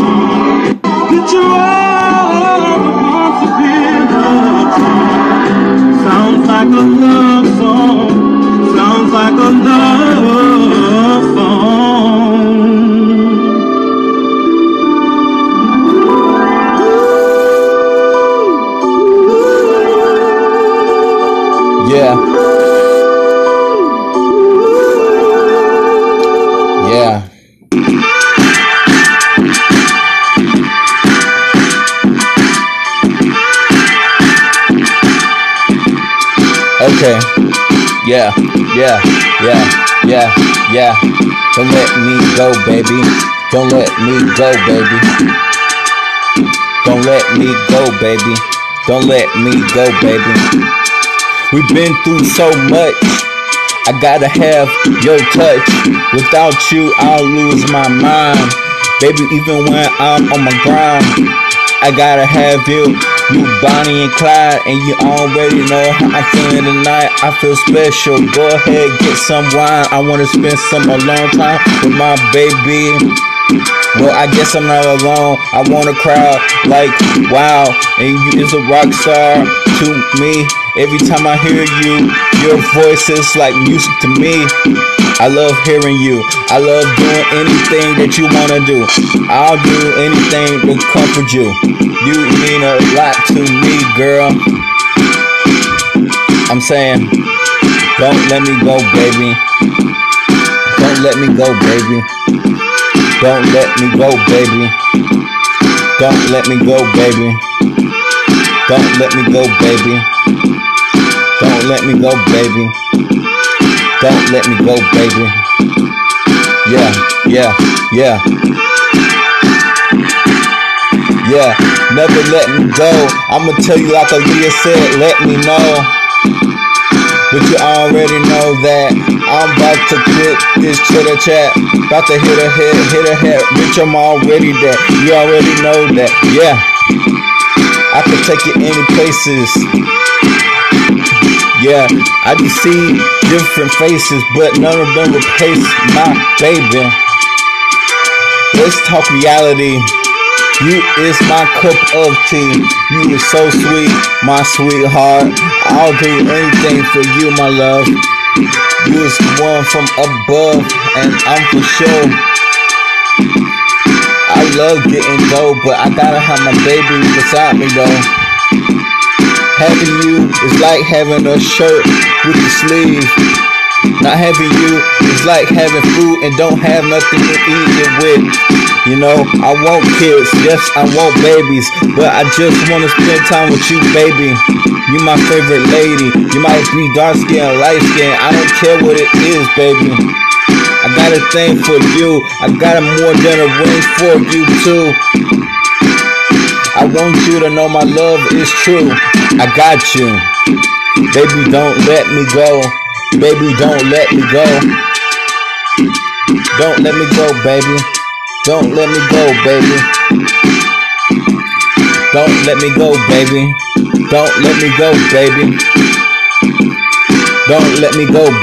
That Okay. Yeah. Yeah. Yeah. Yeah. Yeah. Don't let me go, baby. Don't let me go, baby. Don't let me go, baby. Don't let me go, baby. We've been through so much. I gotta have your touch. Without you, I'll lose my mind. Baby, even when I'm on my grind, I gotta have you. You Bonnie and Clyde, and you already know how I'm feeling tonight. I feel special. Go ahead, get some wine. I wanna spend some alone time with my baby. Well, I guess I'm not alone. I want a crowd like wow, and you is a rock star to me. Every time I hear you, your voice is like music to me. I love hearing you. I love doing anything that you wanna do. I'll do anything to comfort you. You mean a lot to me, girl. I'm saying, don't let me go, baby. Don't let me go, baby. Don't let me go, baby. Don't let me go, baby. Don't let me go, baby. Don't let me go, baby. Don't let me go, baby. Yeah, yeah, yeah. Yeah, never let me go. I'ma tell you like Aaliyah said, let me know. But you already know that I'm about to quit this chitter chat. About to hit a head, hit a head. Bitch, I'm already there. You already know that. Yeah. I can take you any places. Yeah, I can see different faces, but none of them replace my baby. Let's talk reality. You is my cup of tea. You is so sweet, my sweetheart. I'll do anything for you, my love. You is one from above, and I'm for sure. I love getting dough, but I gotta have my baby beside me though. Having you is like having a shirt with the sleeve. Not having you is like having food and don't have nothing to eat it with. You know, I want kids, yes, I want babies, but I just want to spend time with you, baby. You my favorite lady. You might be dark skin, light skin. I don't care what it is, baby. I got a thing for you. I got a more than a ring for you too. I want you to know my love is true. I got you. Baby, don't let me go. Baby, don't let me go. Don't let me go, baby. Don't let me go, baby. Don't let me go, baby. Don't let me go, baby. Don't let me go, baby.